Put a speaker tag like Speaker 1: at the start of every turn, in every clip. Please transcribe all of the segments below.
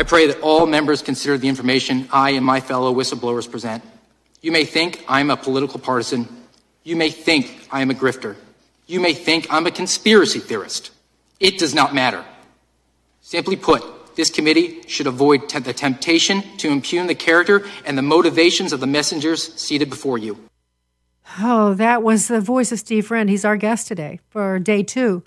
Speaker 1: I pray that all members consider the information I and my fellow whistleblowers present. You may think I'm a political partisan. You may think I am a grifter. You may think I'm a conspiracy theorist. It does not matter. Simply put, this committee should avoid the temptation to impugn the character and the motivations of the messengers seated before you.
Speaker 2: Oh, that was the voice of Steve Friend. He's our guest today for day two.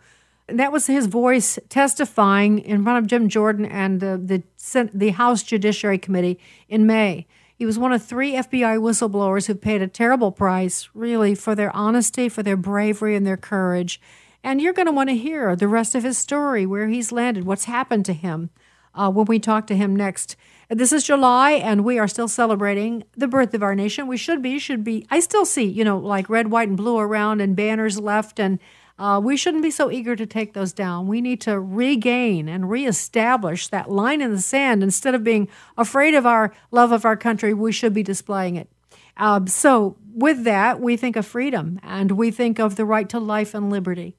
Speaker 2: That was his voice testifying in front of Jim Jordan and the, the, the House Judiciary Committee in May. He was one of three FBI whistleblowers who paid a terrible price, really, for their honesty, for their bravery, and their courage. And you're going to want to hear the rest of his story, where he's landed, what's happened to him uh, when we talk to him next. This is July, and we are still celebrating the birth of our nation. We should be, should be. I still see, you know, like red, white, and blue around, and banners left, and uh, we shouldn't be so eager to take those down. We need to regain and reestablish that line in the sand. Instead of being afraid of our love of our country, we should be displaying it. Uh, so, with that, we think of freedom and we think of the right to life and liberty.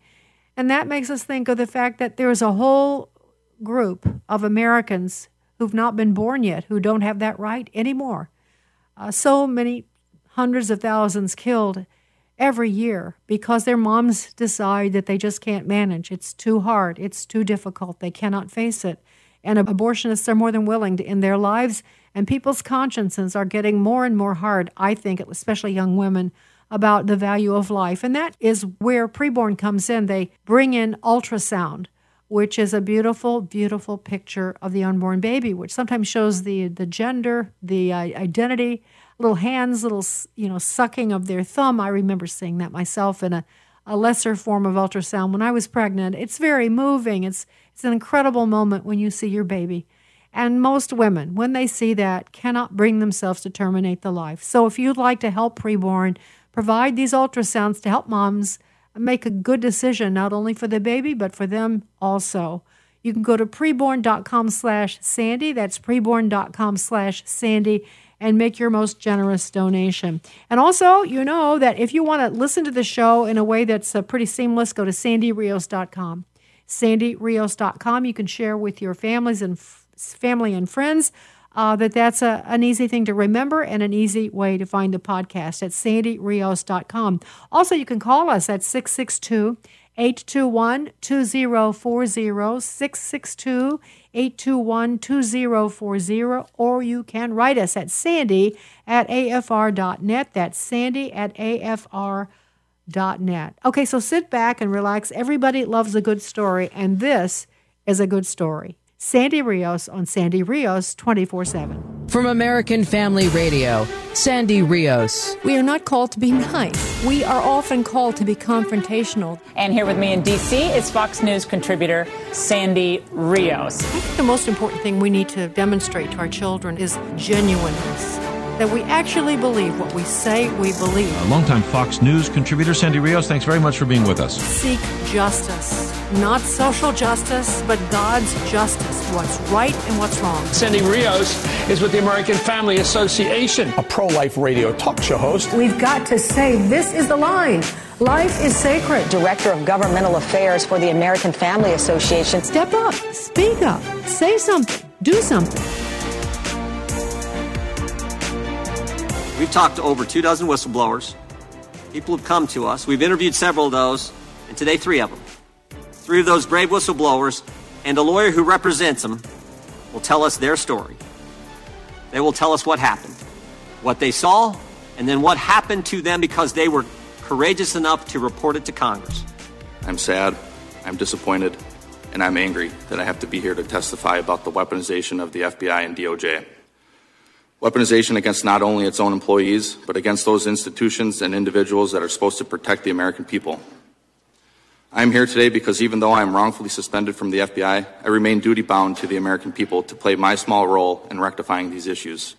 Speaker 2: And that makes us think of the fact that there's a whole group of Americans who've not been born yet who don't have that right anymore. Uh, so many hundreds of thousands killed every year because their moms decide that they just can't manage. It's too hard, it's too difficult, they cannot face it. And abortionists are more than willing to end their lives, and people's consciences are getting more and more hard, I think, especially young women, about the value of life. And that is where preborn comes in. They bring in ultrasound, which is a beautiful, beautiful picture of the unborn baby, which sometimes shows the, the gender, the uh, identity, little hands, little you know sucking of their thumb. I remember seeing that myself in a, a lesser form of ultrasound when I was pregnant. It's very moving. It's it's an incredible moment when you see your baby. And most women, when they see that, cannot bring themselves to terminate the life. So if you'd like to help preborn, provide these ultrasounds to help moms make a good decision, not only for the baby, but for them also. You can go to preborn.com slash Sandy. That's preborn.com slash Sandy and make your most generous donation. And also, you know that if you want to listen to the show in a way that's uh, pretty seamless, go to sandyrios.com. sandyrios.com. You can share with your families and f- family and friends uh, that that's a, an easy thing to remember and an easy way to find the podcast at sandyrios.com. Also, you can call us at 662 821 2040 662 821 2040, or you can write us at sandy at afr.net. That's sandy at afr.net. Okay, so sit back and relax. Everybody loves a good story, and this is a good story. Sandy Rios on Sandy Rios 24 7.
Speaker 3: From American Family Radio, Sandy Rios.
Speaker 2: We are not called to be nice. We are often called to be confrontational.
Speaker 4: And here with me in D.C. is Fox News contributor Sandy Rios.
Speaker 2: I think the most important thing we need to demonstrate to our children is genuineness that we actually believe what we say we believe.
Speaker 5: A longtime Fox News contributor, Sandy Rios, thanks very much for being with us.
Speaker 2: Seek justice. Not social justice, but God's justice. What's right and what's wrong.
Speaker 6: Sandy Rios is with the American Family Association,
Speaker 7: a pro life radio talk show host.
Speaker 2: We've got to say this is the line. Life is sacred.
Speaker 8: Director of Governmental Affairs for the American Family Association.
Speaker 2: Step up, speak up, say something, do something.
Speaker 9: We've talked to over two dozen whistleblowers. People have come to us. We've interviewed several of those, and today, three of them. Three of those brave whistleblowers and a lawyer who represents them will tell us their story. They will tell us what happened, what they saw, and then what happened to them because they were courageous enough to report it to Congress.
Speaker 10: I'm sad, I'm disappointed, and I'm angry that I have to be here to testify about the weaponization of the FBI and DOJ. Weaponization against not only its own employees, but against those institutions and individuals that are supposed to protect the American people. I am here today because even though I am wrongfully suspended from the FBI, I remain duty bound to the American people to play my small role in rectifying these issues.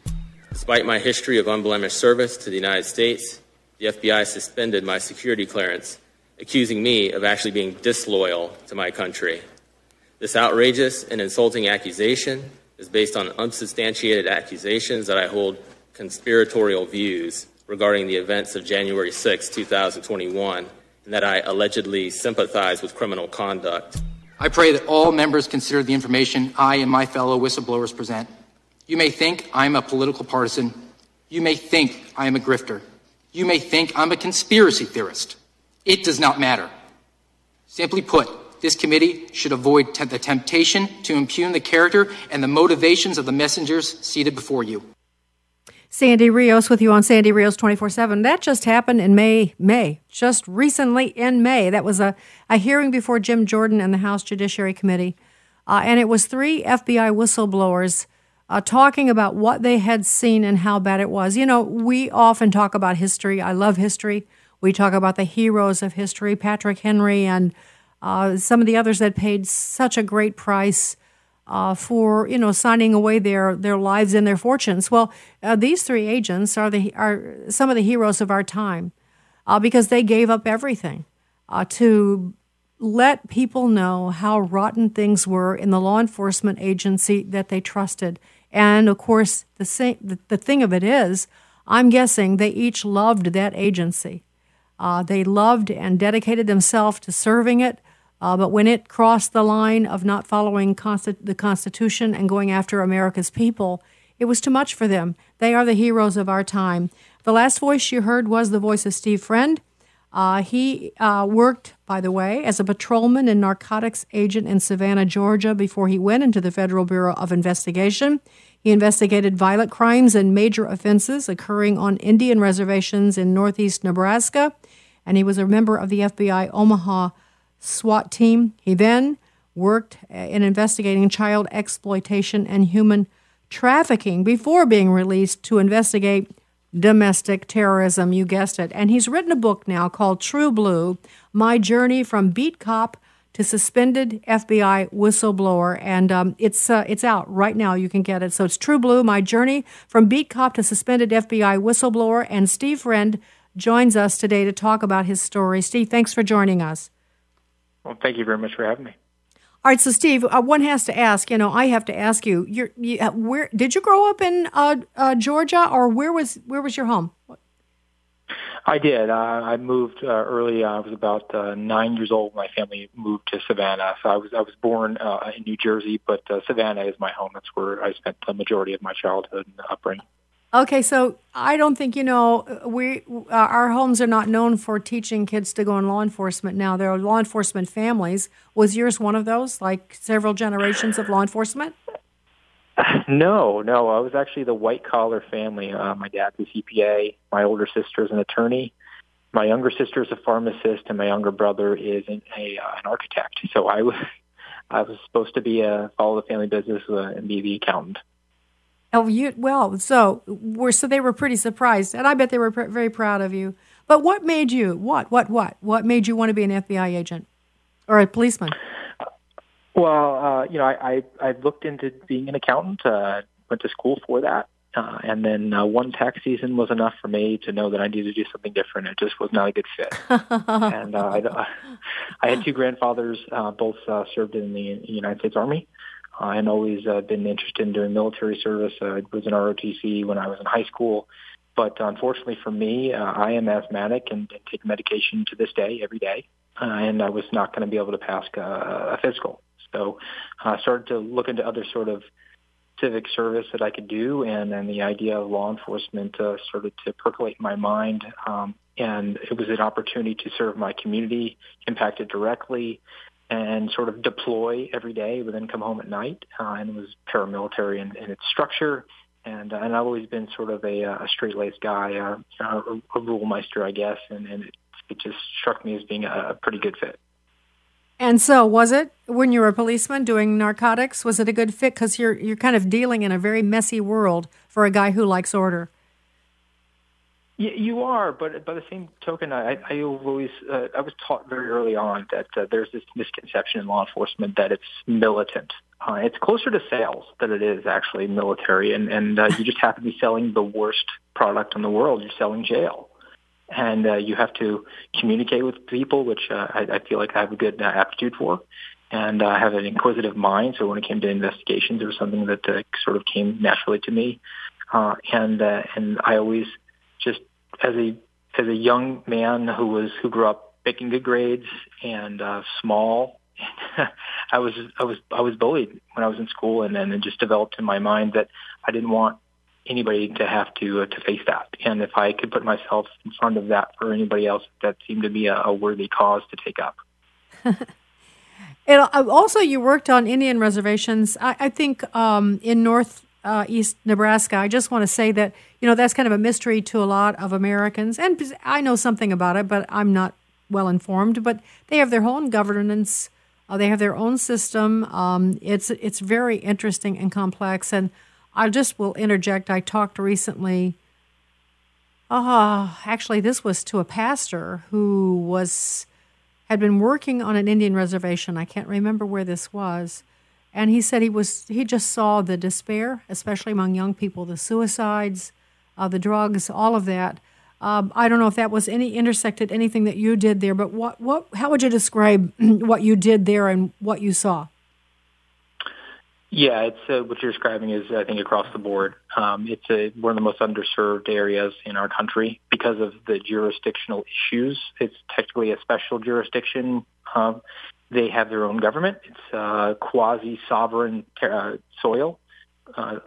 Speaker 11: Despite my history of unblemished service to the United States, the FBI suspended my security clearance, accusing me of actually being disloyal to my country. This outrageous and insulting accusation is based on unsubstantiated accusations that I hold conspiratorial views regarding the events of January 6, 2021, and that I allegedly sympathize with criminal conduct.
Speaker 1: I pray that all members consider the information I and my fellow whistleblowers present. You may think I'm a political partisan. You may think I am a grifter. You may think I'm a conspiracy theorist. It does not matter. Simply put, this committee should avoid t- the temptation to impugn the character and the motivations of the messengers seated before you.
Speaker 2: Sandy Rios with you on Sandy Rios 24 7. That just happened in May, May, just recently in May. That was a, a hearing before Jim Jordan and the House Judiciary Committee. Uh, and it was three FBI whistleblowers uh, talking about what they had seen and how bad it was. You know, we often talk about history. I love history. We talk about the heroes of history, Patrick Henry and uh, some of the others that paid such a great price uh, for you know signing away their their lives and their fortunes. Well, uh, these three agents are the are some of the heroes of our time uh, because they gave up everything uh, to let people know how rotten things were in the law enforcement agency that they trusted. And of course, the same, the, the thing of it is, I'm guessing they each loved that agency. Uh, they loved and dedicated themselves to serving it. Uh, but when it crossed the line of not following consti- the Constitution and going after America's people, it was too much for them. They are the heroes of our time. The last voice you heard was the voice of Steve Friend. Uh, he uh, worked, by the way, as a patrolman and narcotics agent in Savannah, Georgia, before he went into the Federal Bureau of Investigation. He investigated violent crimes and major offenses occurring on Indian reservations in northeast Nebraska, and he was a member of the FBI Omaha SWAT team. He then worked in investigating child exploitation and human trafficking before being released to investigate domestic terrorism. You guessed it. And he's written a book now called True Blue My Journey from Beat Cop to Suspended FBI Whistleblower. And um, it's, uh, it's out right now. You can get it. So it's True Blue My Journey from Beat Cop to Suspended FBI Whistleblower. And Steve Friend joins us today to talk about his story. Steve, thanks for joining us.
Speaker 12: Well, thank you very much for having me.
Speaker 2: All right, so Steve, uh, one has to ask. You know, I have to ask you. You're, you, uh, where did you grow up in uh, uh, Georgia, or where was where was your home?
Speaker 12: I did. Uh, I moved uh, early. I was about nine years old. My family moved to Savannah, so I was I was born in New Jersey, but Savannah is my home. That's where I spent the majority of my childhood and upbringing.
Speaker 2: Okay, so I don't think you know we uh, our homes are not known for teaching kids to go in law enforcement. Now there are law enforcement families. Was yours one of those? Like several generations of law enforcement?
Speaker 12: No, no. I was actually the white collar family. Uh, my dad's a CPA. My older sister is an attorney. My younger sister is a pharmacist, and my younger brother is an, a uh, an architect. So I was I was supposed to be a follow the family business uh, and be the accountant.
Speaker 2: Oh, you well, so we're so they were pretty surprised, and I bet they were pr- very proud of you. But what made you what what what what made you want to be an FBI agent or a policeman?
Speaker 12: Well, uh, you know, I, I I looked into being an accountant. Uh, went to school for that, uh, and then uh, one tax season was enough for me to know that I needed to do something different. It just was not a good fit. and uh, I, I had two grandfathers, uh, both uh, served in the United States Army. I had always uh, been interested in doing military service. Uh, I was in ROTC when I was in high school. But unfortunately for me, uh, I am asthmatic and, and take medication to this day, every day. Uh, and I was not going to be able to pass uh, a physical. So I uh, started to look into other sort of civic service that I could do. And then the idea of law enforcement uh, started to percolate in my mind. Um, and it was an opportunity to serve my community, impact it directly, and sort of deploy every day, but then come home at night. Uh, and was paramilitary in, in its structure. And, uh, and I've always been sort of a, uh, a straight-laced guy, uh, a, a rule meister, I guess. And, and it, it just struck me as being a, a pretty good fit.
Speaker 2: And so, was it when you were a policeman doing narcotics? Was it a good fit? Because you're you're kind of dealing in a very messy world for a guy who likes order.
Speaker 12: You are, but by the same token, I, I always uh, I was taught very early on that uh, there's this misconception in law enforcement that it's militant. Uh, it's closer to sales than it is actually military, and and uh, you just have to be selling the worst product in the world. You're selling jail, and uh, you have to communicate with people, which uh, I, I feel like I have a good uh, aptitude for, and I uh, have an inquisitive mind. So when it came to investigations, it was something that uh, sort of came naturally to me, uh, and uh, and I always as a as a young man who was who grew up making good grades and uh, small I was I was I was bullied when I was in school, and then it just developed in my mind that I didn't want anybody to have to uh, to face that. And if I could put myself in front of that for anybody else, that seemed to be a, a worthy cause to take up.
Speaker 2: and uh, also, you worked on Indian reservations. I, I think um, in North uh, East Nebraska. I just want to say that you know that's kind of a mystery to a lot of Americans, and I know something about it, but I'm not well informed. But they have their own governance. Uh, they have their own system. Um, it's it's very interesting and complex. And I just will interject. I talked recently. Ah, uh, actually, this was to a pastor who was had been working on an Indian reservation. I can't remember where this was and he said he was he just saw the despair, especially among young people, the suicides, uh, the drugs, all of that. Um, I don't know if that was any intersected anything that you did there, but what what how would you describe what you did there and what you saw?
Speaker 12: Yeah, it's uh, what you're describing is I think across the board. Um, it's a, one of the most underserved areas in our country because of the jurisdictional issues. It's technically a special jurisdiction. Um, they have their own government. It's a quasi-sovereign uh, soil, uh,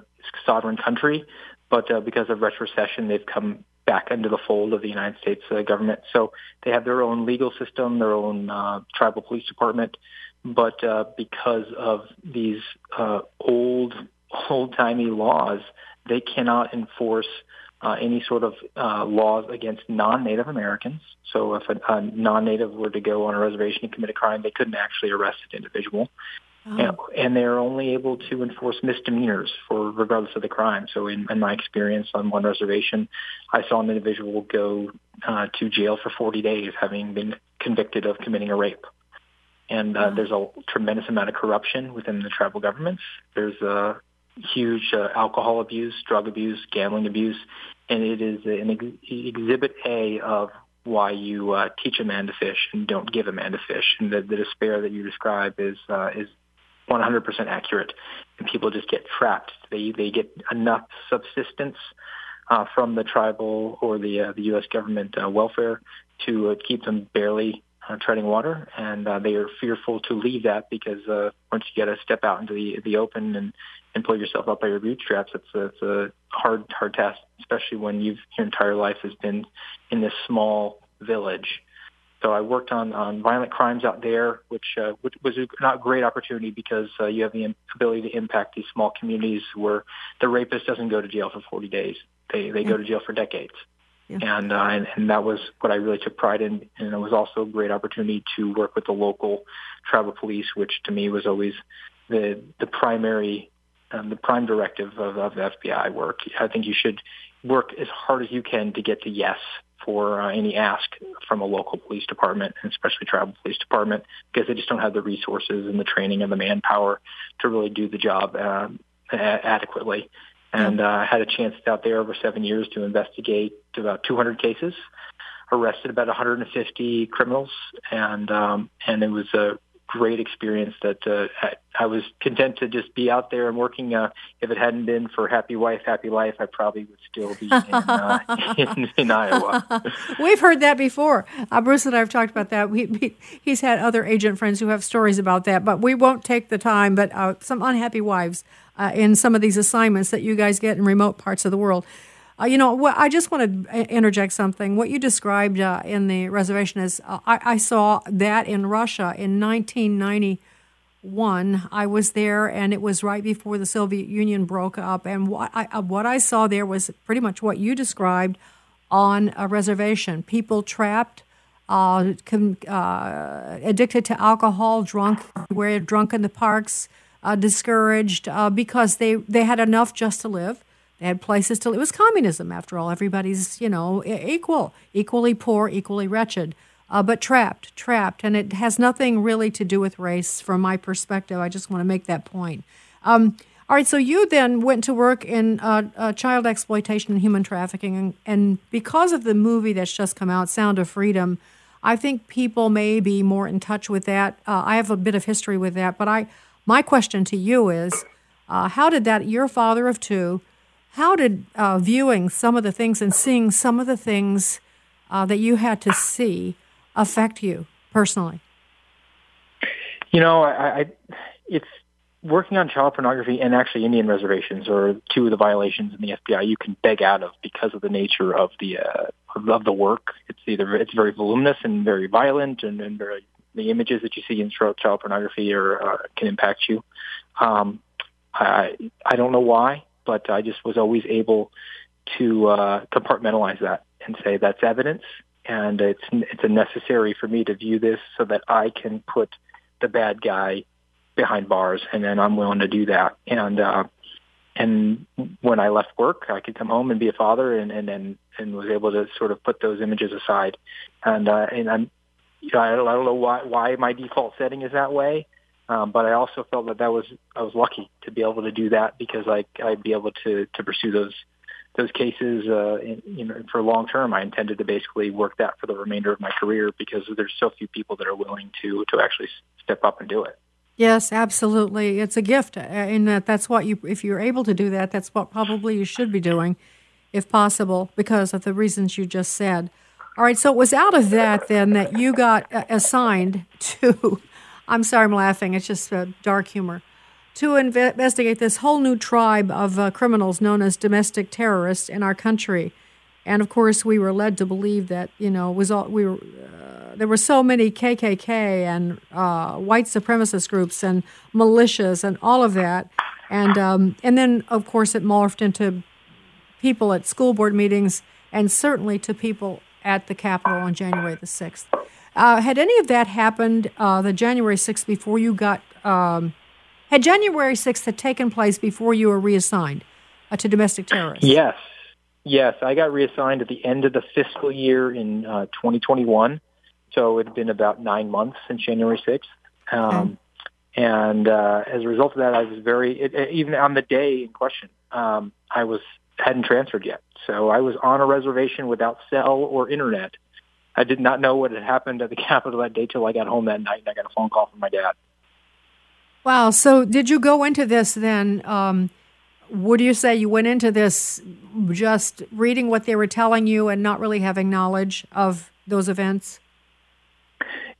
Speaker 12: sovereign country, but uh, because of retrocession, they've come back into the fold of the United States uh, government. So they have their own legal system, their own uh, tribal police department, but uh, because of these uh, old, old-timey laws, they cannot enforce uh, any sort of uh, laws against non-Native Americans. So if a, a non-Native were to go on a reservation and commit a crime, they couldn't actually arrest an individual. Oh. And, and they're only able to enforce misdemeanors for regardless of the crime. So in, in my experience on one reservation, I saw an individual go uh, to jail for 40 days having been convicted of committing a rape. And uh, there's a tremendous amount of corruption within the tribal governments. There's a huge uh, alcohol abuse, drug abuse, gambling abuse, and it is an ex- exhibit A of why you uh, teach a man to fish and don't give a man to fish. And the, the despair that you describe is uh, is 100% accurate, and people just get trapped. They they get enough subsistence uh, from the tribal or the uh, the U.S. government uh, welfare to uh, keep them barely uh, treading water, and uh, they are fearful to leave that because uh, once you get to step out into the the open and and pull yourself up by your bootstraps, it's a, it's a hard hard task, especially when you've your entire life has been in this small village. So I worked on on violent crimes out there, which uh, which was a not great opportunity because uh, you have the ability to impact these small communities where the rapist doesn't go to jail for 40 days; they they go to jail for decades. Yeah. And, uh, and and that was what I really took pride in, and it was also a great opportunity to work with the local tribal police, which to me was always the the primary um, the prime directive of, of FBI work. I think you should work as hard as you can to get to yes for uh, any ask from a local police department, and especially tribal police department, because they just don't have the resources and the training and the manpower to really do the job uh, adequately and uh, had a chance out there over seven years to investigate about 200 cases, arrested about 150 criminals, and um, and it was a great experience that uh, I was content to just be out there and working. Uh, if it hadn't been for Happy Wife, Happy Life, I probably would still be in, uh, in, in, Iowa.
Speaker 2: We've heard that before. Uh, Bruce and I have talked about that. We, we, he's had other agent friends who have stories about that, but we won't take the time. But uh, some unhappy wives uh, in some of these assignments that you guys get in remote parts of the world. Uh, you know, I just want to interject something. What you described uh, in the reservation is uh, I, I, saw that in Russia in 1991. I was there, and it was right before the Soviet Union broke up. And what I, uh, what I saw there was pretty much what you described on a reservation people trapped. Uh, uh, addicted to alcohol, drunk, were drunk in the parks, discouraged because they, they had enough just to live they had places to. It was communism, after all. Everybody's, you know, equal, equally poor, equally wretched, uh, but trapped, trapped. And it has nothing really to do with race, from my perspective. I just want to make that point. Um, all right, so you then went to work in uh, uh, child exploitation and human trafficking, and, and, because of the movie that's just come out, Sound of Freedom, I think people may be more in touch with that. Uh, I have a bit of history with that, but I, my question to you is, uh, how did that? You're a father of two. How did uh, viewing some of the things and seeing some of the things uh, that you had to see affect you personally?
Speaker 12: You know, I, I it's working on child pornography and actually Indian reservations are two of the violations in the FBI you can beg out of because of the nature of the uh, of the work. It's either it's very voluminous and very violent, and, and very the images that you see in child pornography are, uh, can impact you. Um, I I don't know why, but I just was always able to uh, compartmentalize that and say that's evidence, and it's it's a necessary for me to view this so that I can put the bad guy behind bars, and then I'm willing to do that. And uh, and when I left work, I could come home and be a father, and and and, and was able to sort of put those images aside. And uh, and I'm, you know, I don't, I don't know why why my default setting is that way. Um, but I also felt that that was I was lucky to be able to do that because I I'd be able to to pursue those those cases uh, in, you know for long term. I intended to basically work that for the remainder of my career because there's so few people that are willing to to actually step up and do it.
Speaker 2: Yes, absolutely. It's a gift, uh, in that that's what you. If you're able to do that, that's what probably you should be doing, if possible, because of the reasons you just said. All right. So it was out of that then that you got uh, assigned to. I'm sorry, I'm laughing. It's just uh, dark humor. To investigate this whole new tribe of uh, criminals known as domestic terrorists in our country, and of course, we were led to believe that you know was all we were. Uh, there were so many KKK and uh, white supremacist groups and militias and all of that, and um, and then of course it morphed into people at school board meetings and certainly to people at the Capitol on January the sixth. Uh, had any of that happened uh, the January sixth before you got? Um, had January sixth had taken place before you were reassigned uh, to domestic terrorists?
Speaker 12: Yes, yes, I got reassigned at the end of the fiscal year in uh, 2021. So it had been about nine months since January 6th. Um, And uh, as a result of that, I was very, it, even on the day in question, um, I was hadn't transferred yet. So I was on a reservation without cell or internet. I did not know what had happened at the Capitol that day till I got home that night and I got a phone call from my dad.
Speaker 2: Wow. So did you go into this then? Um, would you say you went into this just reading what they were telling you and not really having knowledge of those events?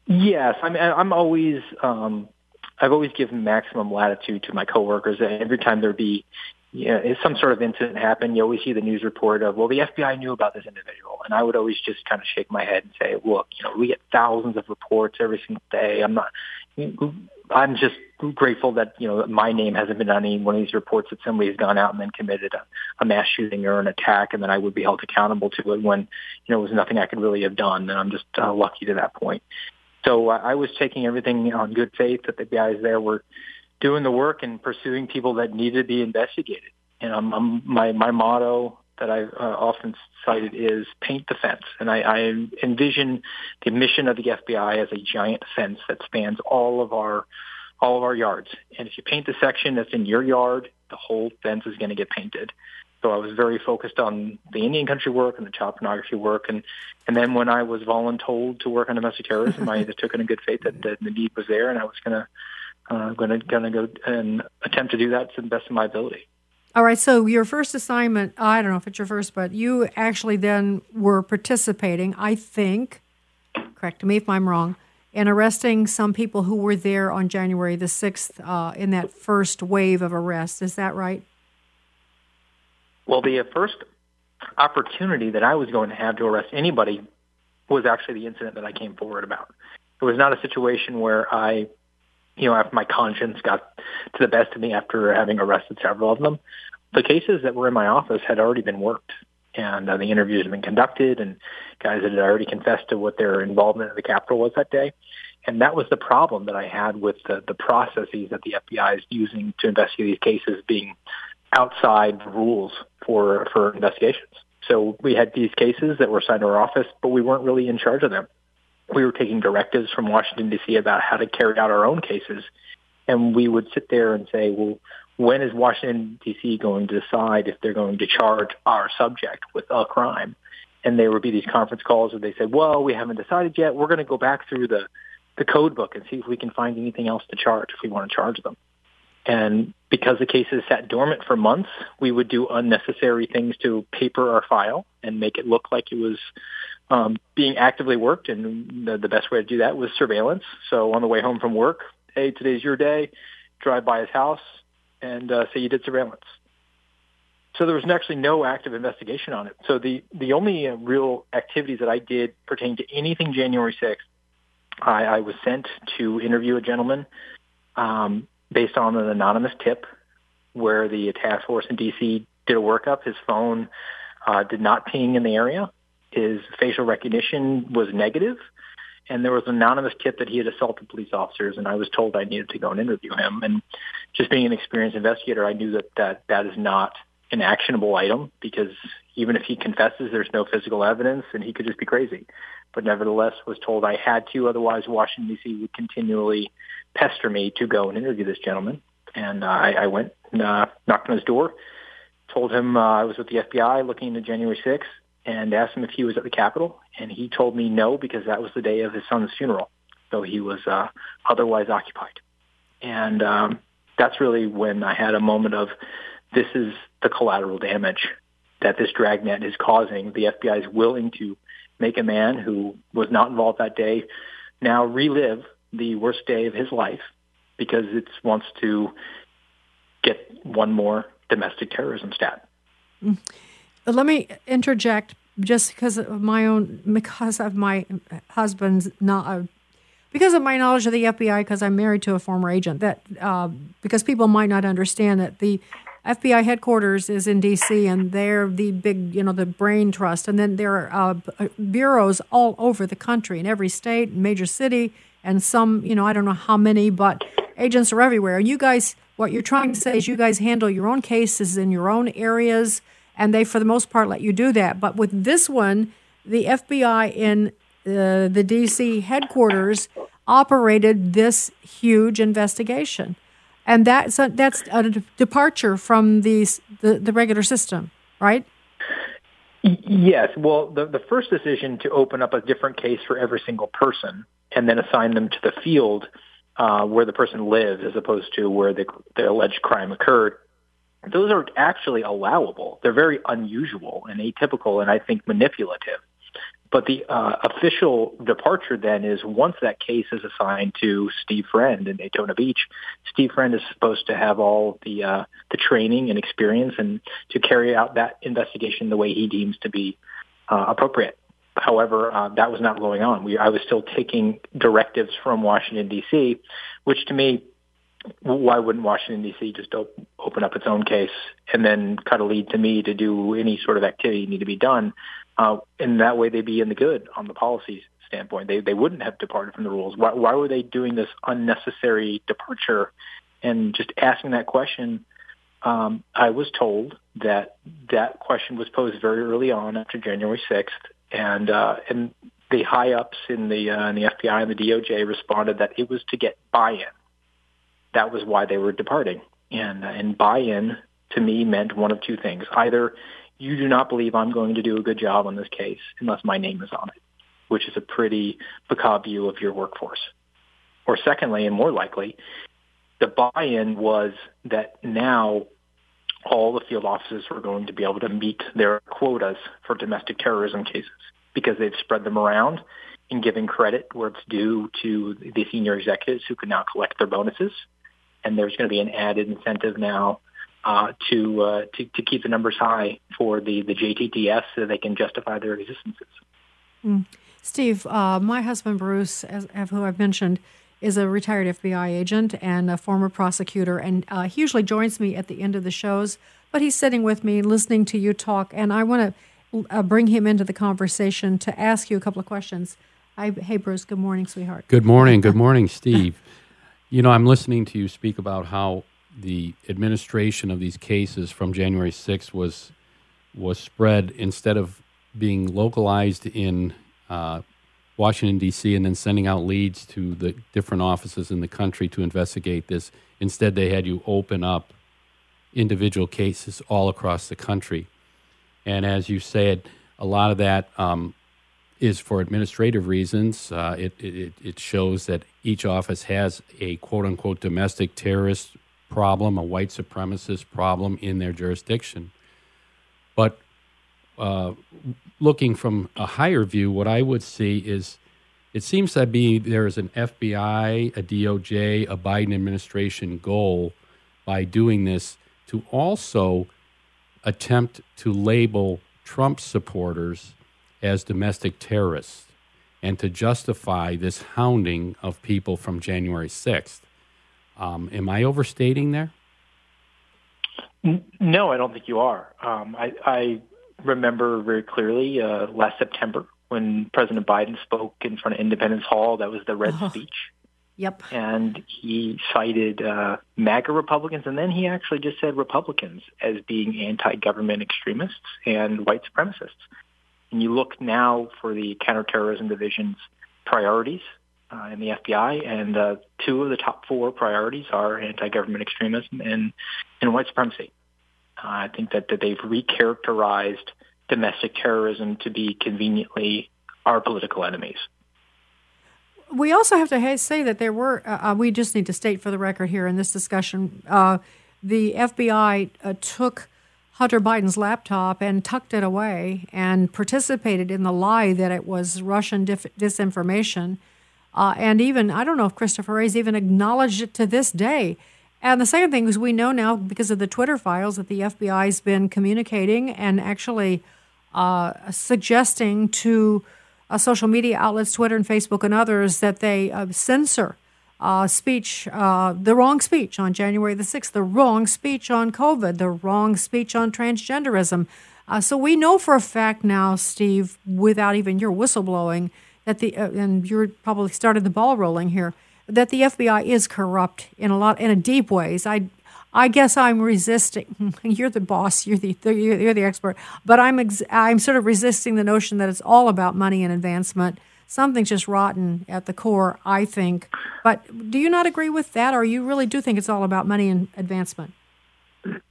Speaker 12: Yes, I mean, I'm always, um, I've always given maximum latitude to my coworkers. Every time there'd be, you know, some sort of incident happened, you always see the news report of, well, the FBI knew about this individual, and I would always just kind of shake my head and say, look, you know, we get thousands of reports every single day. I'm not, I'm just grateful that you know my name hasn't been on any one of these reports that somebody has gone out and then committed a, a mass shooting or an attack, and then I would be held accountable to it when you know it was nothing I could really have done. And I'm just uh, lucky to that point. So uh, I was taking everything on good faith that the guys there were doing the work and pursuing people that needed to be investigated. And um, um, my my motto that I uh, often cited is paint the fence. And I, I envision the mission of the FBI as a giant fence that spans all of our all of our yards. And if you paint the section that's in your yard, the whole fence is going to get painted. So I was very focused on the Indian country work and the child pornography work, and and then when I was voluntold to work on domestic terrorism, I took it in good faith that, the need was there, and I was gonna uh, gonna gonna go and attempt to do that to the best of my ability.
Speaker 2: All right. So your first assignment, I don't know if it's your first, but you actually then were participating. I think, correct me if I'm wrong, in arresting some people who were there on January the sixth uh, in that first wave of arrests. Is that right?
Speaker 12: Well, the first opportunity that I was going to have to arrest anybody was actually the incident that I came forward about. It was not a situation where I, you know, after my conscience got to the best of me after having arrested several of them. The cases that were in my office had already been worked, and uh, the interviews had been conducted, and guys had already confessed to what their involvement in the Capitol was that day. And that was the problem that I had with the, the processes that the FBI is using to investigate these cases being outside rules for for investigations. So we had these cases that were assigned to our office, but we weren't really in charge of them. We were taking directives from Washington D.C. about how to carry out our own cases, and we would sit there and say, "Well, when is Washington D.C. going to decide if they're going to charge our subject with a crime?" And there would be these conference calls where they said, "Well, we haven't decided yet. We're going to go back through the the code book and see if we can find anything else to charge if we want to charge them." And because the cases sat dormant for months, we would do unnecessary things to paper our file and make it look like it was um, being actively worked. And the, the best way to do that was surveillance. So on the way home from work, hey, today's your day, drive by his house and uh, say you did surveillance. So there was actually no active investigation on it. So the, the only uh, real activities that I did pertain to anything January 6th, I, I was sent to interview a gentleman um, based on an anonymous tip where the task force in D.C. did a workup. His phone uh, did not ping in the area. His facial recognition was negative, and there was an anonymous tip that he had assaulted police officers. And I was told I needed to go and interview him. And just being an experienced investigator, I knew that that, that is not an actionable item because even if he confesses, there's no physical evidence, and he could just be crazy. But nevertheless, was told I had to. Otherwise, Washington D.C. would continually pester me to go and interview this gentleman. And uh, I, I went, and, uh, knocked on his door, told him uh, I was with the FBI looking into January 6th, and asked him if he was at the Capitol. And he told me no because that was the day of his son's funeral. So he was uh, otherwise occupied. And um, that's really when I had a moment of this is the collateral damage that this dragnet is causing. The FBI is willing to make a man who was not involved that day now relive the worst day of his life because it wants to get one more domestic terrorism stat.
Speaker 2: Mm. Let me interject just because of my own, because of my husband's not. Uh, because of my knowledge of the FBI, because I'm married to a former agent, that uh, because people might not understand that the FBI headquarters is in D.C. and they're the big, you know, the brain trust, and then there are uh, bureaus all over the country in every state, major city, and some, you know, I don't know how many, but agents are everywhere. And you guys, what you're trying to say is you guys handle your own cases in your own areas, and they, for the most part, let you do that. But with this one, the FBI in uh, the D.C. headquarters operated this huge investigation and that's a, that's a departure from these the, the regular system, right?
Speaker 12: Yes. Well, the the first decision to open up a different case for every single person and then assign them to the field uh, where the person lives, as opposed to where the the alleged crime occurred. Those are actually allowable. They're very unusual and atypical, and I think manipulative. But the uh, official departure then is once that case is assigned to Steve Friend in Daytona Beach, Steve Friend is supposed to have all the uh, the training and experience and to carry out that investigation the way he deems to be uh, appropriate. However, uh, that was not going on. We, I was still taking directives from Washington D.C., which to me, why wouldn't Washington D.C. just op- open up its own case and then cut a lead to me to do any sort of activity need to be done? Uh, and that way they'd be in the good on the policy standpoint. They they wouldn't have departed from the rules. Why, why were they doing this unnecessary departure? And just asking that question, um, I was told that that question was posed very early on after January 6th, and uh, and the high ups in the uh, in the FBI and the DOJ responded that it was to get buy-in. That was why they were departing, and uh, and buy-in to me meant one of two things: either you do not believe I'm going to do a good job on this case unless my name is on it, which is a pretty macabre view of your workforce. Or secondly, and more likely, the buy-in was that now all the field offices were going to be able to meet their quotas for domestic terrorism cases because they've spread them around and giving credit where it's due to the senior executives who can now collect their bonuses. And there's going to be an added incentive now uh, to, uh, to to keep the numbers high for the the JTTFs so they can justify their existences.
Speaker 2: Mm. Steve, uh, my husband Bruce, as, who I've mentioned, is a retired FBI agent and a former prosecutor, and uh, he usually joins me at the end of the shows. But he's sitting with me, listening to you talk, and I want to uh, bring him into the conversation to ask you a couple of questions. I, hey, Bruce. Good morning, sweetheart.
Speaker 13: Good morning. Good morning, Steve. You know, I'm listening to you speak about how the administration of these cases from January 6th was was spread instead of being localized in uh, Washington D.C. and then sending out leads to the different offices in the country to investigate this. Instead, they had you open up individual cases all across the country, and as you said, a lot of that um, is for administrative reasons. Uh, it, it it shows that each office has a quote unquote domestic terrorist problem, a white supremacist problem in their jurisdiction. But uh, looking from a higher view, what I would see is it seems to be there is an FBI, a DOJ, a Biden administration goal by doing this to also attempt to label Trump supporters as domestic terrorists and to justify this hounding of people from January 6th. Um, am I overstating there?
Speaker 12: No, I don't think you are. Um, I, I, remember very clearly uh, last September when President Biden spoke in front of Independence Hall. That was the red
Speaker 2: Oh.
Speaker 12: speech.
Speaker 2: Yep.
Speaker 12: And he cited uh, MAGA Republicans, and then he actually just said Republicans as being anti-government extremists and white supremacists. And you look now for the counterterrorism division's priorities uh, in the FBI, and uh, two of the top four priorities are anti-government extremism and, and white supremacy. Uh, I think that, that they've recharacterized domestic terrorism to be conveniently our political enemies.
Speaker 2: We also have to say that there were, uh, uh, we just need to state for the record here in this discussion, uh, the FBI took Hunter Biden's laptop and tucked it away and participated in the lie that it was Russian dif- disinformation. Uh, and even, I don't know if Christopher Wray's even acknowledged it to this day. And the second thing is, we know now because of the Twitter files that the FBI's been communicating and actually uh, suggesting to uh, social media outlets, Twitter and Facebook and others, that they uh, censor uh, speech, uh, the wrong speech on January the 6th, the wrong speech on COVID, the wrong speech on transgenderism. Uh, so we know for a fact now, Steve, without even your whistleblowing, that the uh, and you're probably started the ball rolling here, that the FBI is corrupt in a lot in a deep ways. I I guess I'm resisting. You're the boss. You're the you're, the expert. But I'm ex- I'm sort of resisting the notion that it's all about money and advancement. Something's just rotten at the core, I think. But do you not agree with that, or you really do think it's all about money and advancement?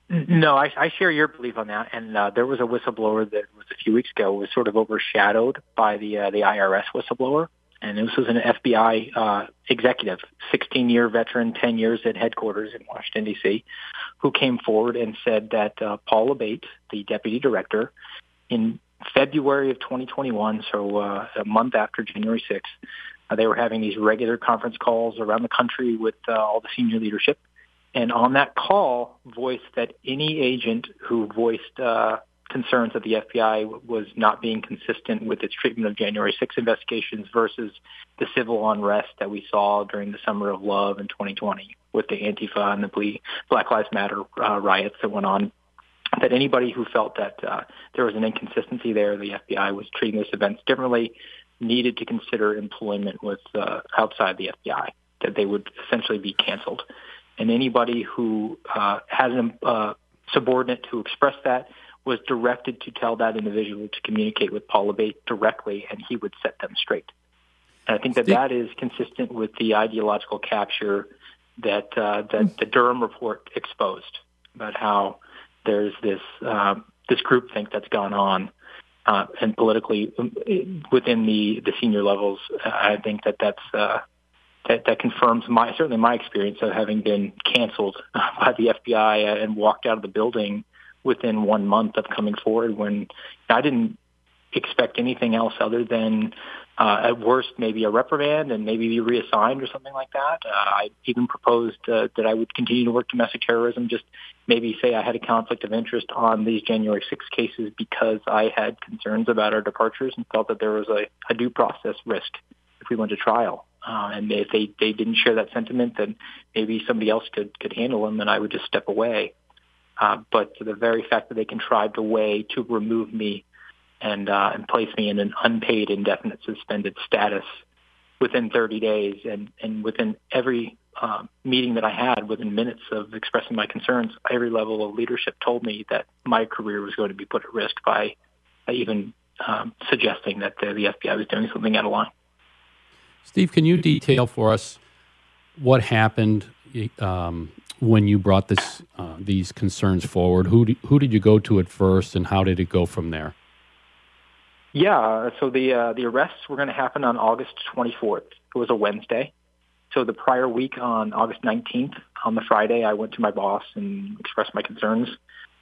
Speaker 12: No, I, I share your belief on that. And uh, there was a whistleblower that was a few weeks ago was sort of overshadowed by the uh, the IRS whistleblower, and this was an FBI uh, executive, 16 year veteran, 10 years at headquarters in Washington D.C., who came forward and said that uh, Paul Abbate, the deputy director, in February of 2021, so uh, a month after January 6th, uh, they were having these regular conference calls around the country with uh, all the senior leadership and on that call voiced that any agent who voiced uh, concerns that the FBI was not being consistent with its treatment of January 6 investigations versus the civil unrest that we saw during the summer of love in 2020 with the Antifa and the Black Lives Matter uh, riots that went on. That anybody who felt that uh, there was an inconsistency there, the FBI was treating those events differently, needed to consider employment with uh, outside the FBI, that they would essentially be canceled. And anybody who uh, has a uh, subordinate who expressed that was directed to tell that individual to communicate with Paul Abbate directly, and he would set them straight. And I think that that is consistent with the ideological capture that uh, that the Durham report exposed about how there's this uh, this groupthink that's gone on. Uh, and politically, within the, the senior levels, I think that that's uh, that, that confirms my certainly my experience of having been canceled by the FBI and walked out of the building within one month of coming forward when I didn't expect anything else other than uh, at worst maybe a reprimand and maybe be reassigned or something like that. Uh, I even proposed uh, that I would continue to work domestic terrorism, just maybe say I had a conflict of interest on these January 6 cases because I had concerns about our departures and felt that there was a, a due process risk if we went to trial. Uh, and if they, they didn't share that sentiment, then maybe somebody else could, could handle them and I would just step away. Uh, but the very fact that they contrived a way to remove me and, uh, and place me in an unpaid indefinite suspended status within 30 days and, and within every uh, meeting that I had within minutes of expressing my concerns, every level of leadership told me that my career was going to be put at risk by, even um, suggesting that the, the FBI was doing something out of line.
Speaker 13: Steve, can you detail for us what happened um, when you brought this uh, these concerns forward? Who did, who did you go to at first, and how did it go from there?
Speaker 12: Yeah, so the uh, the arrests were going to happen on August 24th. It was a Wednesday. So the prior week on August 19th, on the Friday, I went to my boss and expressed my concerns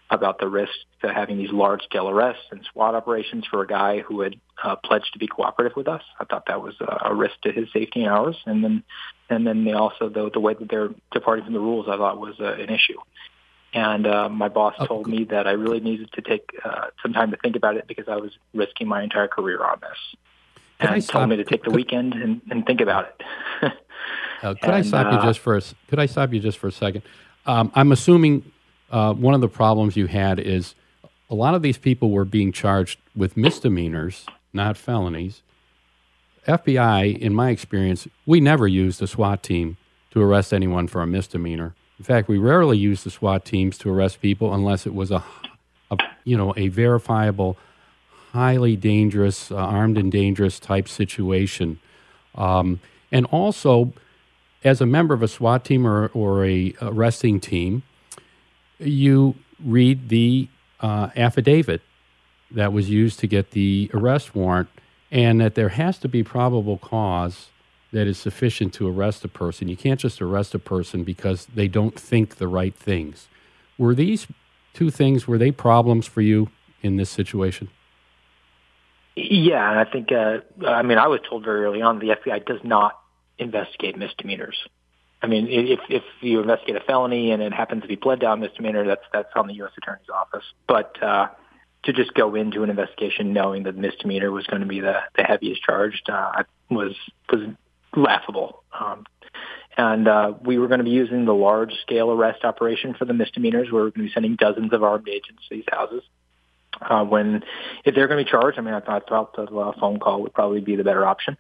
Speaker 12: about the risk to having these large scale arrests and SWAT operations for a guy who had uh, pledged to be cooperative with us. I thought that was a, a risk to his safety and ours. And then, and then they also the the way that they're departing from the rules, I thought was uh, an issue. And uh, my boss
Speaker 13: Oh,
Speaker 12: told me that I really needed to take uh, some time to think about it because I was risking my entire career on this.
Speaker 13: Could
Speaker 12: and told me to take the
Speaker 13: could-
Speaker 12: weekend and, and think about it.
Speaker 13: Uh, could I
Speaker 12: And,
Speaker 13: stop you
Speaker 12: uh,
Speaker 13: just for a, could I stop you just for a second? Um, I'm assuming uh, one of the problems you had is a lot of these people were being charged with misdemeanors, not felonies. FBI, in my experience, we never used a SWAT team to arrest anyone for a misdemeanor. In fact, we rarely use the SWAT teams to arrest people unless it was a, a you know, a verifiable, highly dangerous, uh, armed and dangerous type situation. Um, and also, as a member of a SWAT team or, or a arresting team, you read the uh, affidavit that was used to get the arrest warrant, and that there has to be probable cause that is sufficient to arrest a person. You can't just arrest a person because they don't think the right things. Were these two things were they problems for you in this situation?
Speaker 12: Yeah, and I think uh, I mean I was told very early on the FBI does not investigate misdemeanors. I mean, if if you investigate a felony and it happens to be pled down misdemeanor, that's that's on the U.S. Attorney's Office. But uh, to just go into an investigation knowing that the misdemeanor was going to be the the heaviest charged uh, was was laughable. Um, and uh, we were going to be using the large scale arrest operation for the misdemeanors. We were going to be sending dozens of armed agents to these houses uh, when if they're going to be charged. I mean, I thought, thought the uh, phone call would probably be the better option.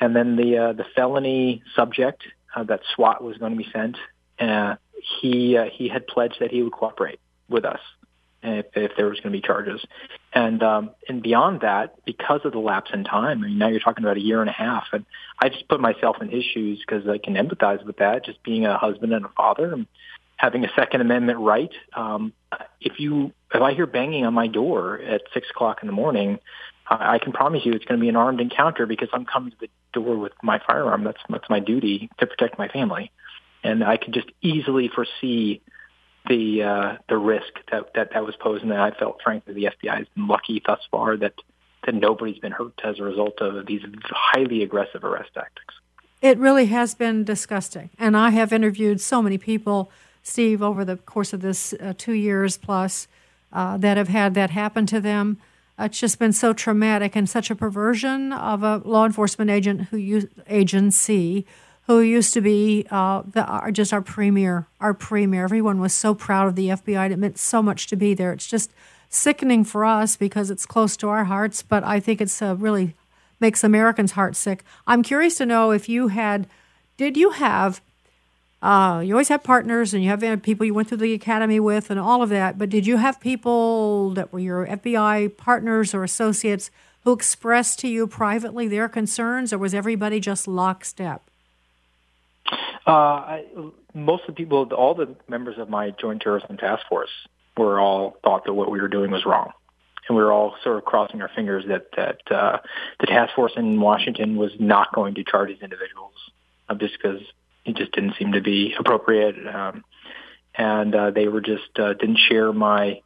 Speaker 12: And then the uh, the felony subject uh, that SWAT was going to be sent, uh, he uh, he had pledged that he would cooperate with us if, if there was going to be charges. And um, and beyond that, because of the lapse in time, I mean, now you're talking about a year and a half, and I just put myself in his shoes because I can empathize with that. Just being a husband and a father, and having a Second Amendment right. Um, if you if I hear banging on my door at six o'clock in the morning, I I can promise you it's going to be an armed encounter because I'm coming to the door with my firearm. That's that's my duty to protect my family, and I could just easily foresee the uh, the risk that, that that was posed, and I felt frankly the FBI has been lucky thus far that that nobody's been hurt as a result of these highly aggressive arrest tactics.
Speaker 2: It really has been disgusting. And I have interviewed so many people, Steve, over the course of this uh, two years plus, uh, that have had that happen to them. It's just been so traumatic and such a perversion of a law enforcement agent who used, agency who used to be uh, the, just our premier, our premier. Everyone was so proud of the FBI. and It meant so much to be there. It's just sickening for us because it's close to our hearts, but I think it's uh, really makes Americans' hearts sick. I'm curious to know if you had, did you have, uh, you always have partners and you have uh, people you went through the academy with and all of that, but did you have people that were your FBI partners or associates who expressed to you privately their concerns, or was everybody just lockstep?
Speaker 12: Uh, I, most of the people, all the members of my Joint Terrorism Task Force, were all thought that what we were doing was wrong, and we were all sort of crossing our fingers that that uh, the task force in Washington was not going to charge these individuals uh, just because it just didn't seem to be appropriate, um, and uh, they were just uh, didn't share my,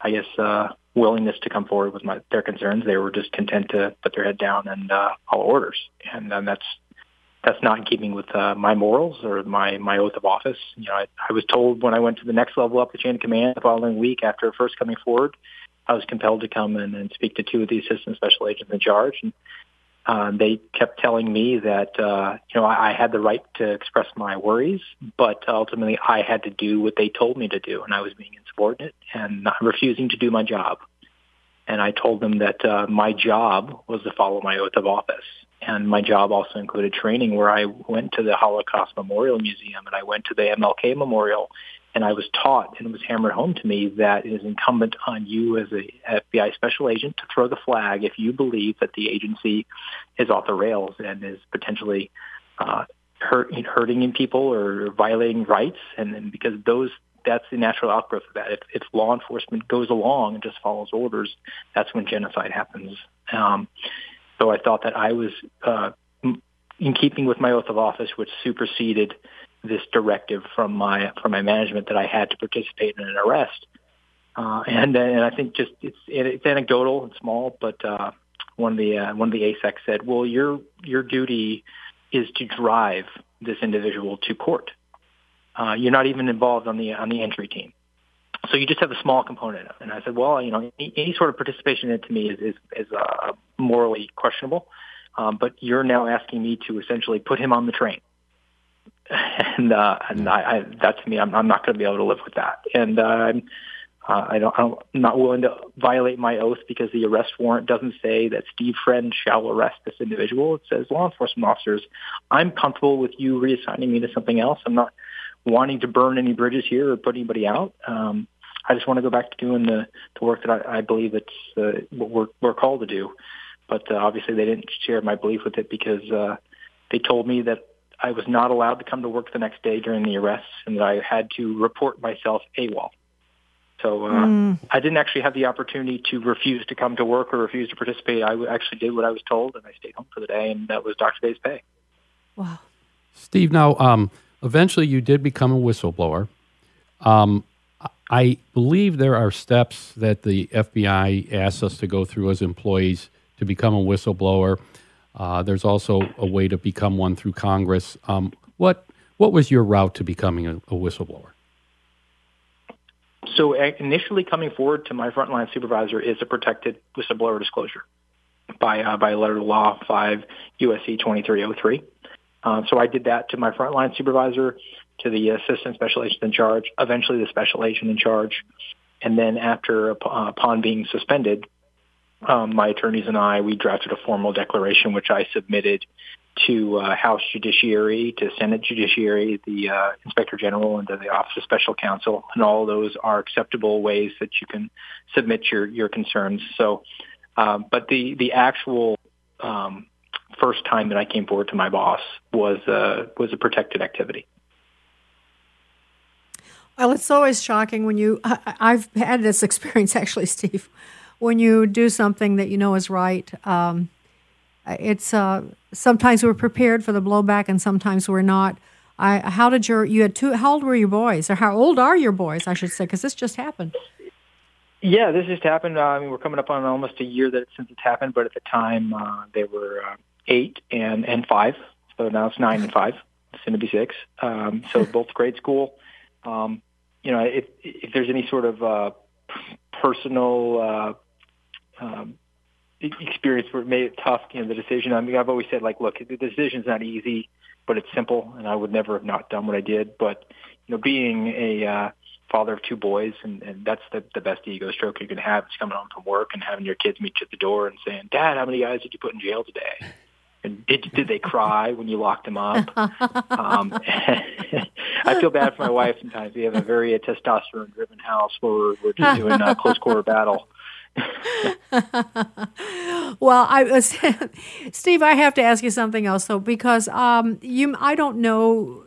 Speaker 12: I guess, uh, willingness to come forward with my their concerns. They were just content to put their head down and uh, follow orders, and um, that's that's not in keeping with uh, my morals or my my oath of office. You know, I, I was told when I went to the next level up the chain of command the following week after first coming forward, I was compelled to come in and speak to two of the assistant special agents in charge, and uh, they kept telling me that uh, you know I, I had the right to express my worries, but ultimately I had to do what they told me to do, and I was being insubordinate and not refusing to do my job. And I told them that uh, my job was to follow my oath of office. And my job also included training where I went to the Holocaust Memorial Museum and I went to the MLK Memorial and I was taught and it was hammered home to me that it is incumbent on you as a FBI special agent to throw the flag if you believe that the agency is off the rails and is potentially uh, hurt, hurting people or violating rights. And then because those that's the natural outgrowth of that. If, if law enforcement goes along and just follows orders, that's when genocide happens. Um, so I thought that I was uh, in keeping with my oath of office, which superseded this directive from my from my management that I had to participate in an arrest. Uh, and and I think just it's it's anecdotal and small, but uh, one of the uh, one of the ASAC said, "Well, your your duty is to drive this individual to court. Uh, you're not even involved on the on the entry team, so you just have a small component." And I said, "Well, you know, any, any sort of participation in it to me is is, is uh, morally questionable, um, but you're now asking me to essentially put him on the train." and uh, and I, I that to me, I'm, I'm not going to be able to live with that. And uh, uh, I don't, I'm not willing to violate my oath because the arrest warrant doesn't say that Steve Friend shall arrest this individual. It says law enforcement officers. I'm comfortable with you reassigning me to something else. I'm not wanting to burn any bridges here or put anybody out. Um, I just want to go back to doing the, the work that I, I believe it's uh, what we're, we're called to do. But uh, obviously, they didn't share my belief with it because uh, they told me that I was not allowed to come to work the next day during the arrests and that I had to report myself AWOL. So uh, mm. I didn't actually have the opportunity to refuse to come to work or refuse to participate. I actually did what I was told, and I stayed home for the day, and that was Dr. Day's pay.
Speaker 2: Wow.
Speaker 13: Steve, now, um, eventually you did become a whistleblower. Um, I believe there are steps that the FBI asks us to go through as employees to become a whistleblower. Uh, there's also a way to become one through Congress. Um, what what was your route to becoming a, a whistleblower?
Speaker 12: So initially coming forward to my frontline supervisor is a protected whistleblower disclosure by uh, by letter of law 5 USC 2303. Um, so I did that to my frontline supervisor, to the assistant special agent in charge, eventually the special agent in charge, and then after uh, upon being suspended, um, my attorneys and I we drafted a formal declaration which I submitted to uh, House Judiciary, to Senate Judiciary, the uh, Inspector General, and to the Office of Special Counsel, and all those are acceptable ways that you can submit your your concerns. So, um, but the the actual um, first time that I came forward to my boss was uh, was a protected activity.
Speaker 2: Well, it's always shocking when you. I, I've had this experience actually, Steve. When you do something that you know is right, um, it's uh, sometimes we're prepared for the blowback and sometimes we're not. I, how did your you had two? How old were your boys, or how old are your boys? I should say, because this just happened.
Speaker 12: Yeah, this just happened. I mean, we're coming up on almost a year that since it's happened, but at the time uh, they were uh, eight and and five. So now it's nine and five, soon to be six. Um, so both grade school. Um, you know, if if there's any sort of uh, personal uh, um, experience where it made it tough. You know, the decision. I mean, I've always said like, look, the decision's not easy, but it's simple, and I would never have not done what I did. But you know, being a uh, father of two boys, and, and that's the the best ego stroke you can have. Is coming home from work and having your kids meet you at the door and saying, "Dad, how many guys did you put in jail today?" And did did they cry when you locked them up? um, I feel bad for my wife sometimes. We have a very uh, testosterone-driven house where we're, we're just doing a close quarter battle
Speaker 2: well, I was Steve. I have to ask you something else though, because um, you, I don't know.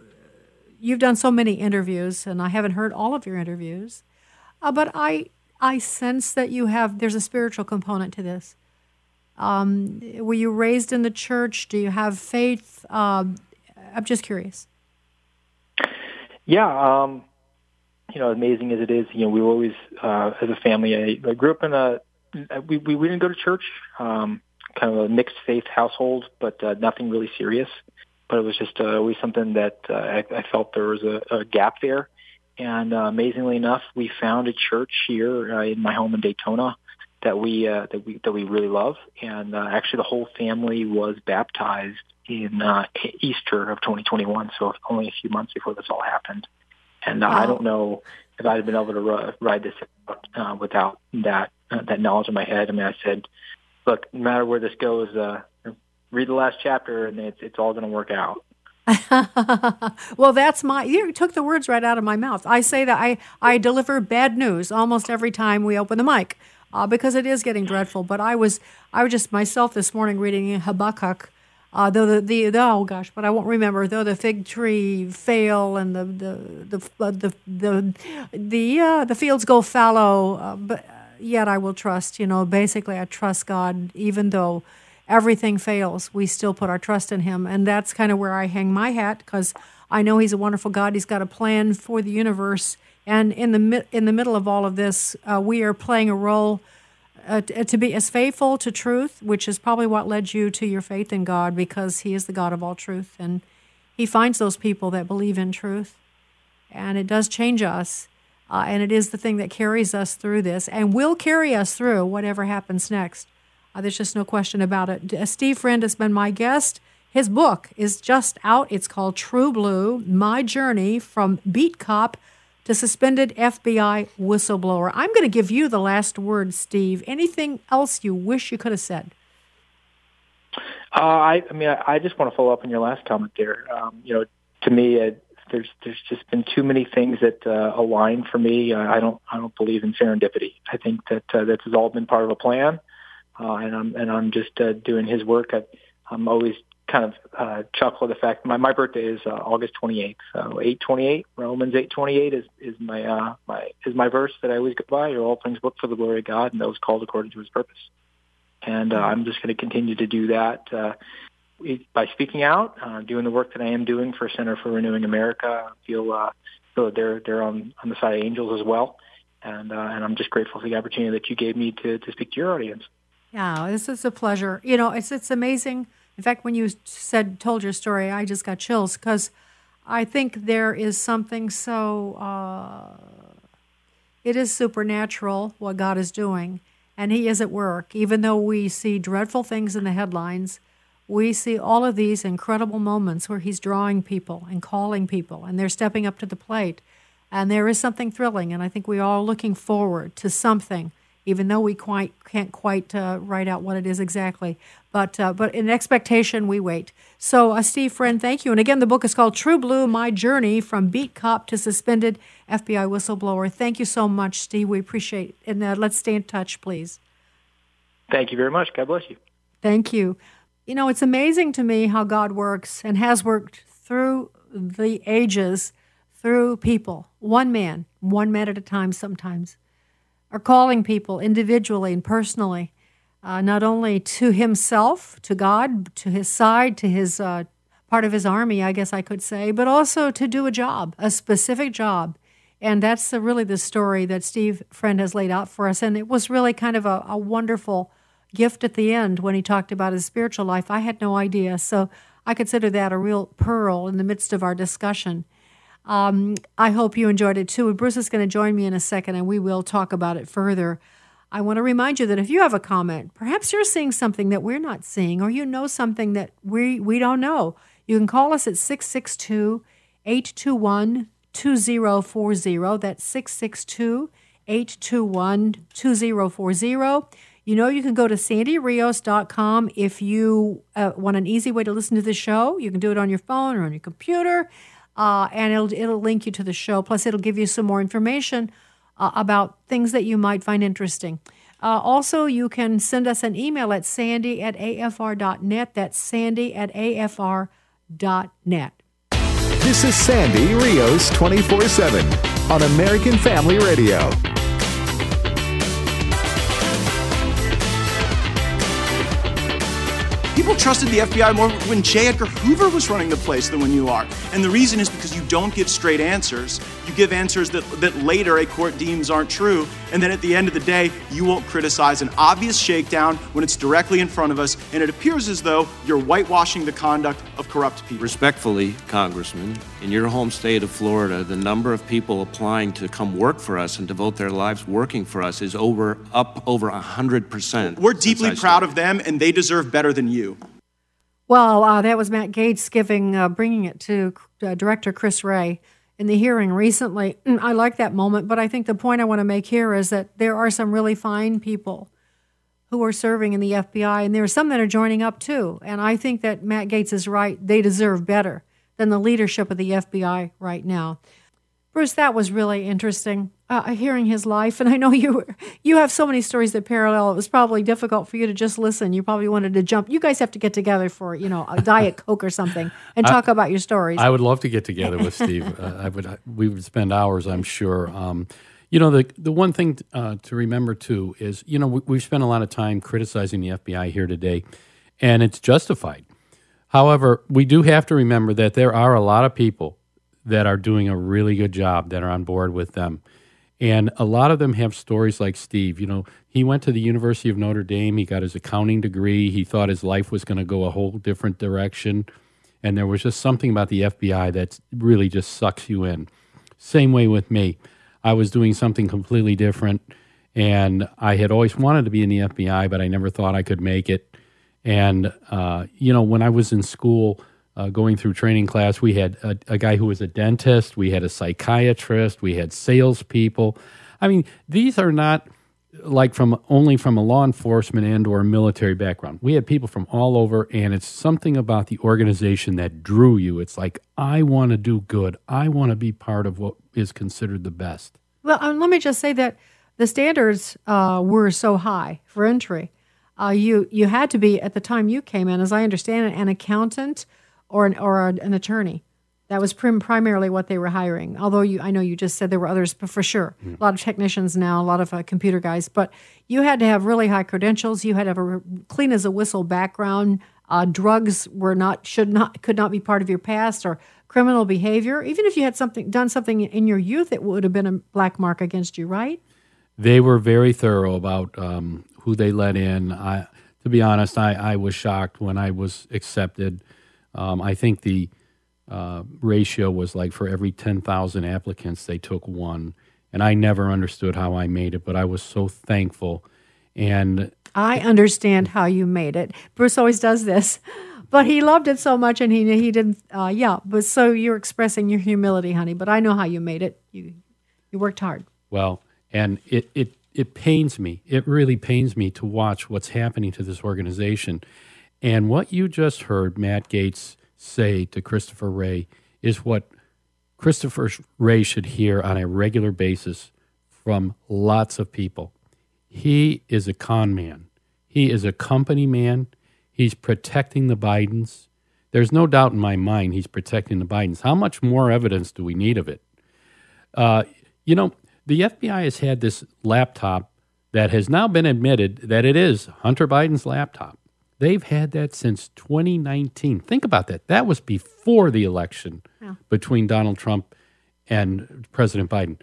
Speaker 2: You've done so many interviews, and I haven't heard all of your interviews, uh, but I, I sense that you have. There's a spiritual component to this. Um, were you raised in the church? Do you have faith? Um, I'm just curious.
Speaker 12: Yeah, um, you know, amazing as it is, you know, we were always, uh, as a family, I, I grew up in a, we, we, we didn't go to church, um, kind of a mixed faith household, but uh, nothing really serious. But it was just uh, always something that uh, I, I felt there was a, a gap there. And uh, amazingly enough, we found a church here uh, in my home in Daytona that we uh, that we that we really love. And uh, actually, the whole family was baptized in uh, Easter of 2021, so only a few months before this all happened. And uh, wow. I don't know if I'd have been able to r- ride this uh, without that uh, that knowledge in my head. I mean, I said, look, no matter where this goes, uh, read the last chapter, and it's it's all going to work out.
Speaker 2: well, that's my. You took the words right out of my mouth. I say that I I deliver bad news almost every time we open the mic. Uh, because it is getting dreadful. But I was I was just myself this morning reading Habakkuk, uh, though the, the, the oh gosh, but I won't remember. Though the fig tree fail and the the the the the the, uh, the fields go fallow, uh, but yet I will trust. You know, basically, I trust God, even though everything fails. We still put our trust in Him, and that's kind of where I hang my hat because I know He's a wonderful God. He's got a plan for the universe, and in the in the middle of all of this, uh, we are playing a role uh, to be as faithful to truth, which is probably what led you to your faith in God, because He is the God of all truth, and He finds those people that believe in truth, and it does change us, uh, and it is the thing that carries us through this, and will carry us through whatever happens next. Uh, there's just no question about it. Uh, Steve Friend has been my guest. His book is just out. It's called True Blue: My Journey from Beat Cop to suspended FBI whistleblower. I'm going to give you the last word, Steve. Anything else you wish you could have said?
Speaker 12: Uh, I, I mean, I, I just want to follow up on your last comment there. Um, you know, to me, uh, there's there's just been too many things that uh, align for me. Uh, I don't I don't believe in serendipity. I think that uh, this has all been part of a plan, uh, and I'm and I'm just uh, doing his work. I, I'm always kind of uh, chuckle at the fact my my birthday is uh, August 28th. So 828 Romans 828 is is my uh, my is my verse that I always go by. You're all things work for the glory of God, and those called according to His purpose. And uh, I'm just going to continue to do that uh, by speaking out, uh, doing the work that I am doing for Center for Renewing America. I feel uh, feel they're they're on on the side of angels as well, and uh, and I'm just grateful for the opportunity that you gave me to to speak to your audience.
Speaker 2: Yeah, this is a pleasure. You know, it's it's amazing in fact, when you said told your story, I just got chills because I think there is something so uh, it is supernatural what God is doing, and He is at work. Even though we see dreadful things in the headlines, we see all of these incredible moments where He's drawing people and calling people, and they're stepping up to the plate. And there is something thrilling, and I think we are all looking forward to something even though we quite can't quite uh, write out what it is exactly. But uh, but in expectation, we wait. So, uh, Steve Friend, thank you. And again, the book is called True Blue: My Journey from Beat Cop to Suspended FBI Whistleblower. Thank you so much, Steve. We appreciate it. And uh, let's stay in touch, please.
Speaker 12: Thank you very much. God bless you.
Speaker 2: Thank you. You know, it's amazing to me how God works and has worked through the ages, through people, one man, one man at a time sometimes are calling people individually and personally, uh, not only to himself, to God, to his side, to his uh, part of his army, I guess I could say, but also to do a job, a specific job. And that's the, really the story that Steve Friend has laid out for us. And it was really kind of a, a wonderful gift at the end when he talked about his spiritual life. I had no idea. So I consider that a real pearl in the midst of our discussion. Um, I hope you enjoyed it too. Bruce is going to join me in a second and we will talk about it further. I want to remind you that if you have a comment, perhaps you're seeing something that we're not seeing, or you know something that we, we don't know, you can call us at 662 821 2040. That's 662 821 2040. You know, you can go to sandyrios.com if you uh, want an easy way to listen to the show. You can do it on your phone or on your computer uh, and it'll it'll link you to the show. Plus, it'll give you some more information uh, about things that you might find interesting. Uh, also, you can send us an email at sandy at afr.net. That's sandy at afr.net.
Speaker 14: This is Sandy Rios 24 7 on American Family Radio.
Speaker 15: People trusted the FBI more when J. Edgar Hoover was running the place than when you are. And the reason is because you don't give straight answers. You give answers that, that later a court deems aren't true. And then at the end of the day, you won't criticize an obvious shakedown when it's directly in front of us. And it appears as though you're whitewashing the conduct of corrupt people.
Speaker 16: Respectfully, Congressman, in your home state of Florida, the number of people applying to come work for us and devote their lives working for us is over up over 100%.
Speaker 15: We're deeply proud of them, and they deserve better than you.
Speaker 2: Well, uh, that was Matt Gaetz giving, uh, bringing it to uh, Director Chris Wray in the hearing recently. I like that moment, but I think the point I want to make here is that there are some really fine people who are serving in the FBI, and there are some that are joining up too. And I think that Matt Gaetz is right; they deserve better than the leadership of the FBI right now. Bruce, that was really interesting uh, hearing his life, and I know you you have so many stories that parallel. It was probably difficult for you to just listen. You probably wanted to jump. You guys have to get together for you know a diet coke or something and talk
Speaker 13: I,
Speaker 2: about your stories.
Speaker 13: I would love to get together with Steve. uh, I would. We would spend hours, I'm sure. Um, you know, the the one thing uh, to remember too is you know we, we've spent a lot of time criticizing the FBI here today, and it's justified. However, we do have to remember that there are a lot of people that are doing a really good job that are on board with them And a lot of them have stories like Steve. You know, he went to the University of Notre Dame, he got his accounting degree, he thought his life was going to go a whole different direction. And there was just something about the FBI that really just sucks you in. Same way with me. I was doing something completely different, and I had always wanted to be in the FBI, but I never thought I could make it. And, uh, you know, when I was in school, uh, going through training class, we had a, a, guy who was a dentist, we had a psychiatrist, we had salespeople. I mean, these are not like from only from a law enforcement and or military background. We had people from all over, and it's something about the organization that drew you. It's like I want to do good. I want to be part of what is considered the best.
Speaker 2: Well, um, let me just say that the standards uh, were so high for entry. Uh, you you had to be at the time you came in, as I understand it, an accountant or an, or an attorney. That was prim- primarily what they were hiring. Although you, I know you just said there were others, but for sure, mm. a lot of technicians now, a lot of uh, computer guys. But you had to have really high credentials. You had to have a clean as a whistle background. Uh, drugs were not, should not, could not be part of your past or criminal behavior. Even if you had something done something in your youth, it would have been a black mark against you, right?
Speaker 13: They were very thorough about um, who they let in. I, to be honest, I, I was shocked when I was accepted um, I think the uh, ratio was like for every 10,000 applicants, they took one. And I never understood how I made it, but I was so thankful. And
Speaker 2: I understand how you made it. Bruce always does this, but he loved it so much, and he he didn't. Uh, yeah, but so you're expressing your humility, honey. But I know how you made it. You you worked hard.
Speaker 13: Well, and it it it pains me. It really pains me to watch what's happening to this organization. And what you just heard Matt Gaetz say to Christopher Wray is what Christopher Wray should hear on a regular basis from lots of people. He is a con man. He is a company man. He's protecting the Bidens. There's no doubt in my mind he's protecting the Bidens. How much more evidence do we need of it? Uh, you know, the FBI has had this laptop that has now been admitted that it is Hunter Biden's laptop. They've had that since 2019. Think about that. That was before the election yeah. between Donald Trump and President Biden.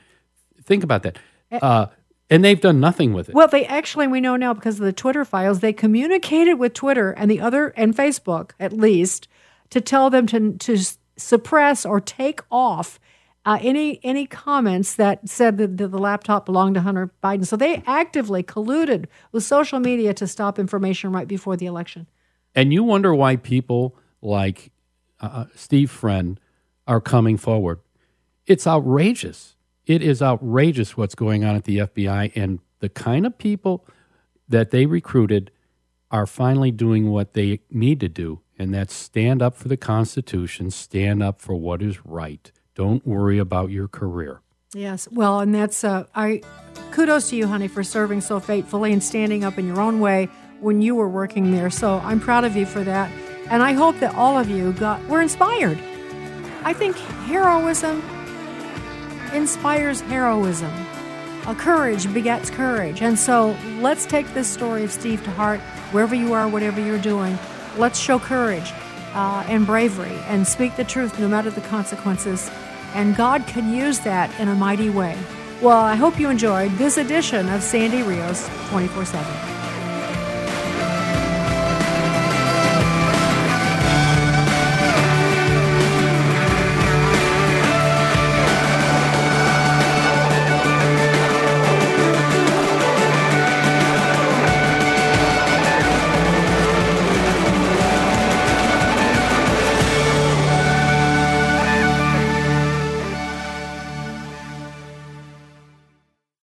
Speaker 13: Think about that. Eh. Uh, and they've done nothing with it.
Speaker 2: Well, they actually, we know now because of the Twitter files, they communicated with Twitter and the other, and Facebook at least, to tell them to, to suppress or take off uh, any any comments that said that the, laptop belonged to Hunter Biden. So they actively colluded with social media to stop information right before the election.
Speaker 13: And you wonder why people like uh, uh, Steve Friend are coming forward. It's outrageous. It is outrageous what's going on at the FBI and the kind of people that they recruited are finally doing what they need to do, and that's stand up for the Constitution, stand up for what is right. Don't worry about your career.
Speaker 2: Yes, well, and that's uh, I. Kudos to you, honey, for serving so faithfully and standing up in your own way when you were working there. So I'm proud of you for that, and I hope that all of you got were inspired. I think heroism inspires heroism. A courage begets courage, and so let's take this story of Steve to heart, wherever you are, whatever you're doing. Let's show courage uh, and bravery and speak the truth no matter the consequences. And God can use that in a mighty way. Well, I hope you enjoyed this edition of Sandy Rios 24 7.